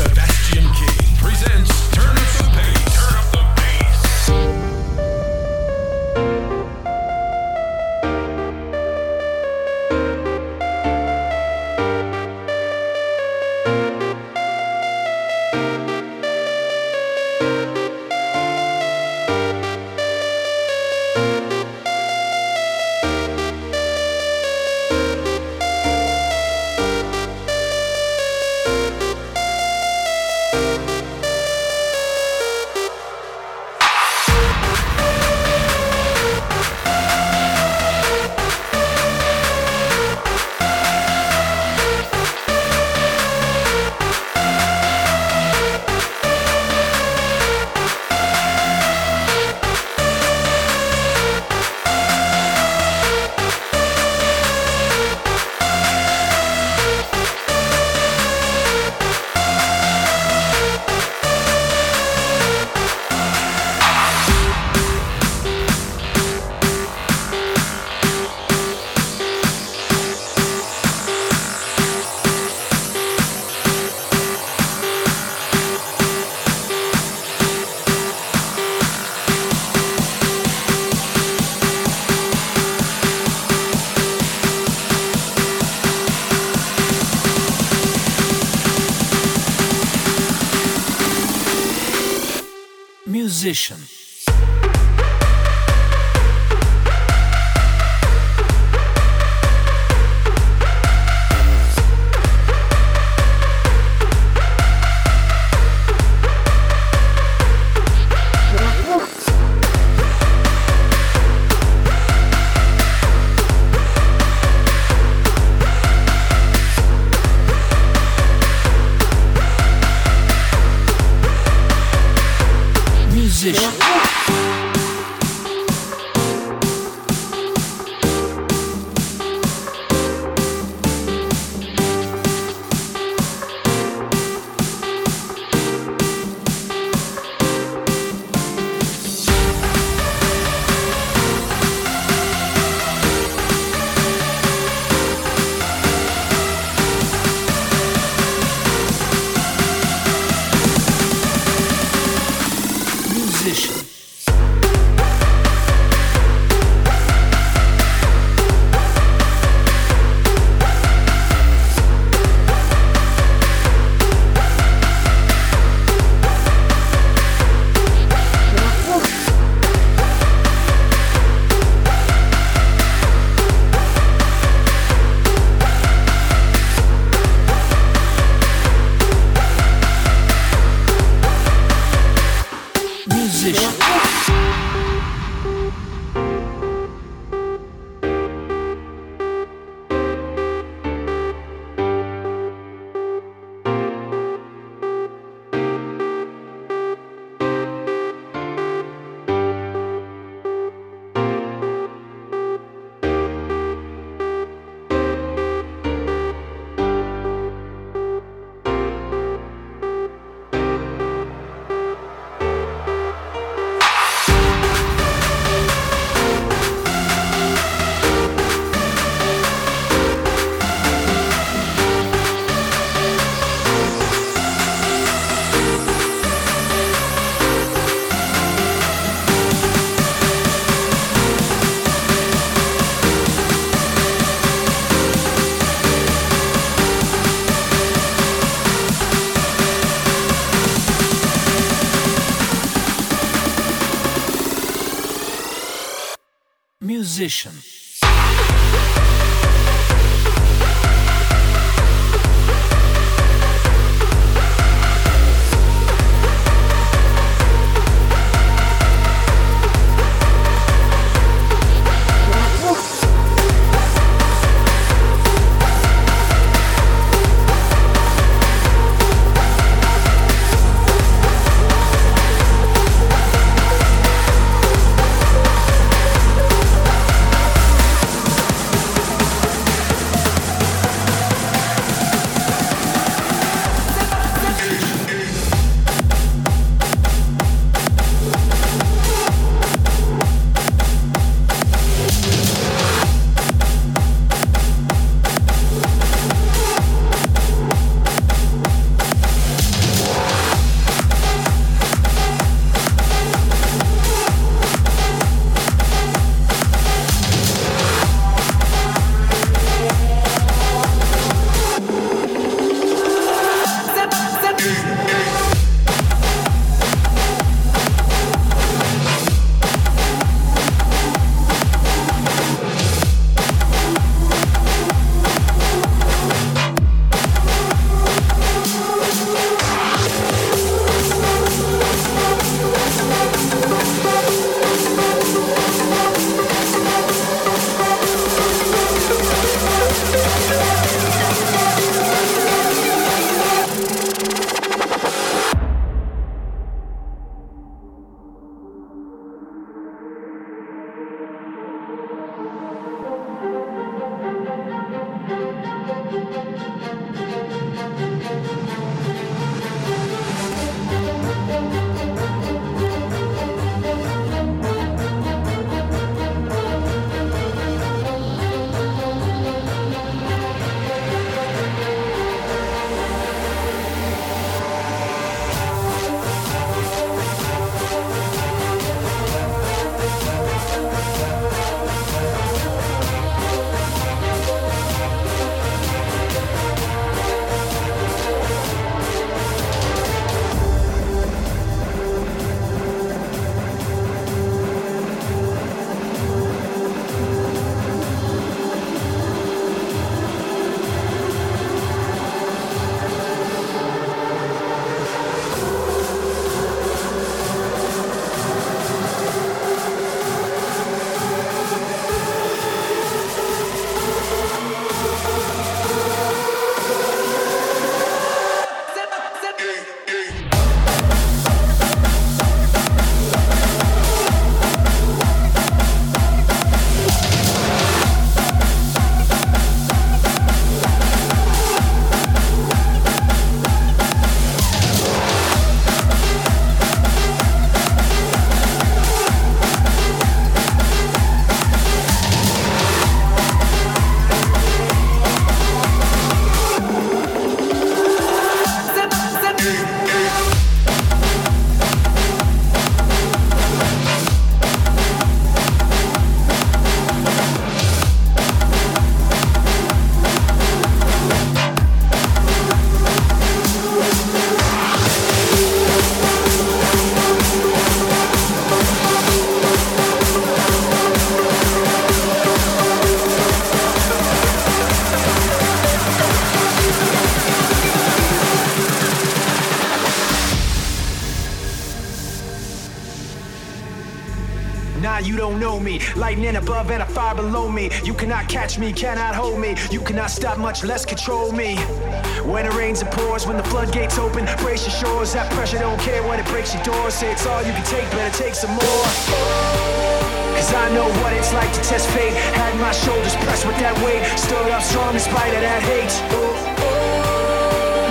Sebastian King presents Musician. Me. Lightning above and a fire below me. You cannot catch me, cannot hold me. You cannot stop, much less control me. When it rains and pours, when the floodgates open, brace your shores. That pressure don't care when it breaks your doors. Say it's all you can take, better take some more. Cause I know what it's like to test fate. Had my shoulders pressed with that weight. Stood up strong in spite of that hate.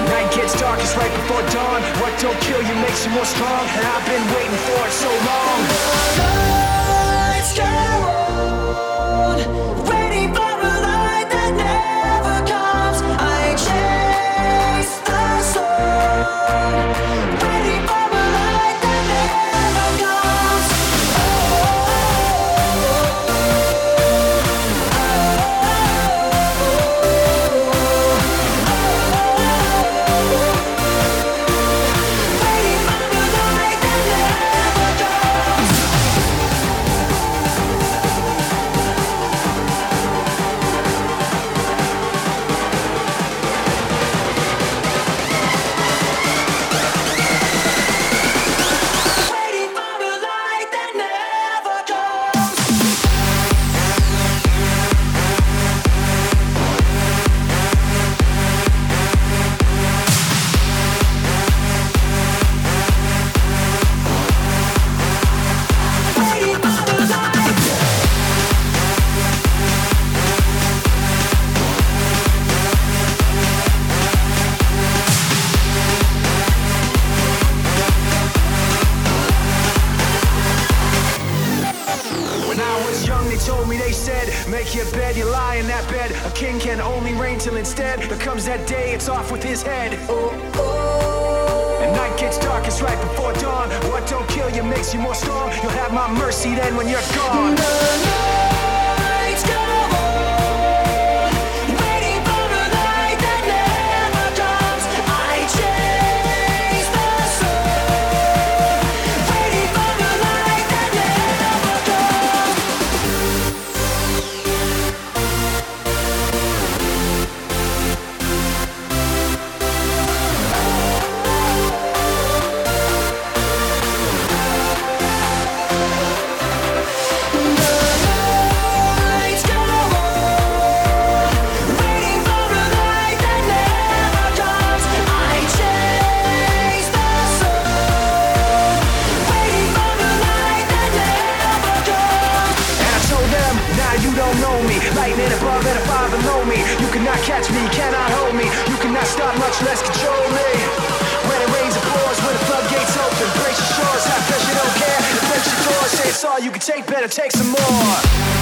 Night gets darkest right before dawn. What don't kill you makes you more strong. And I've been waiting for it so long. On, comes that day, it's off with his head. And night gets darkest right before dawn. What don't kill you makes you more strong. You'll have my mercy then when you're gone. Lights better take some more.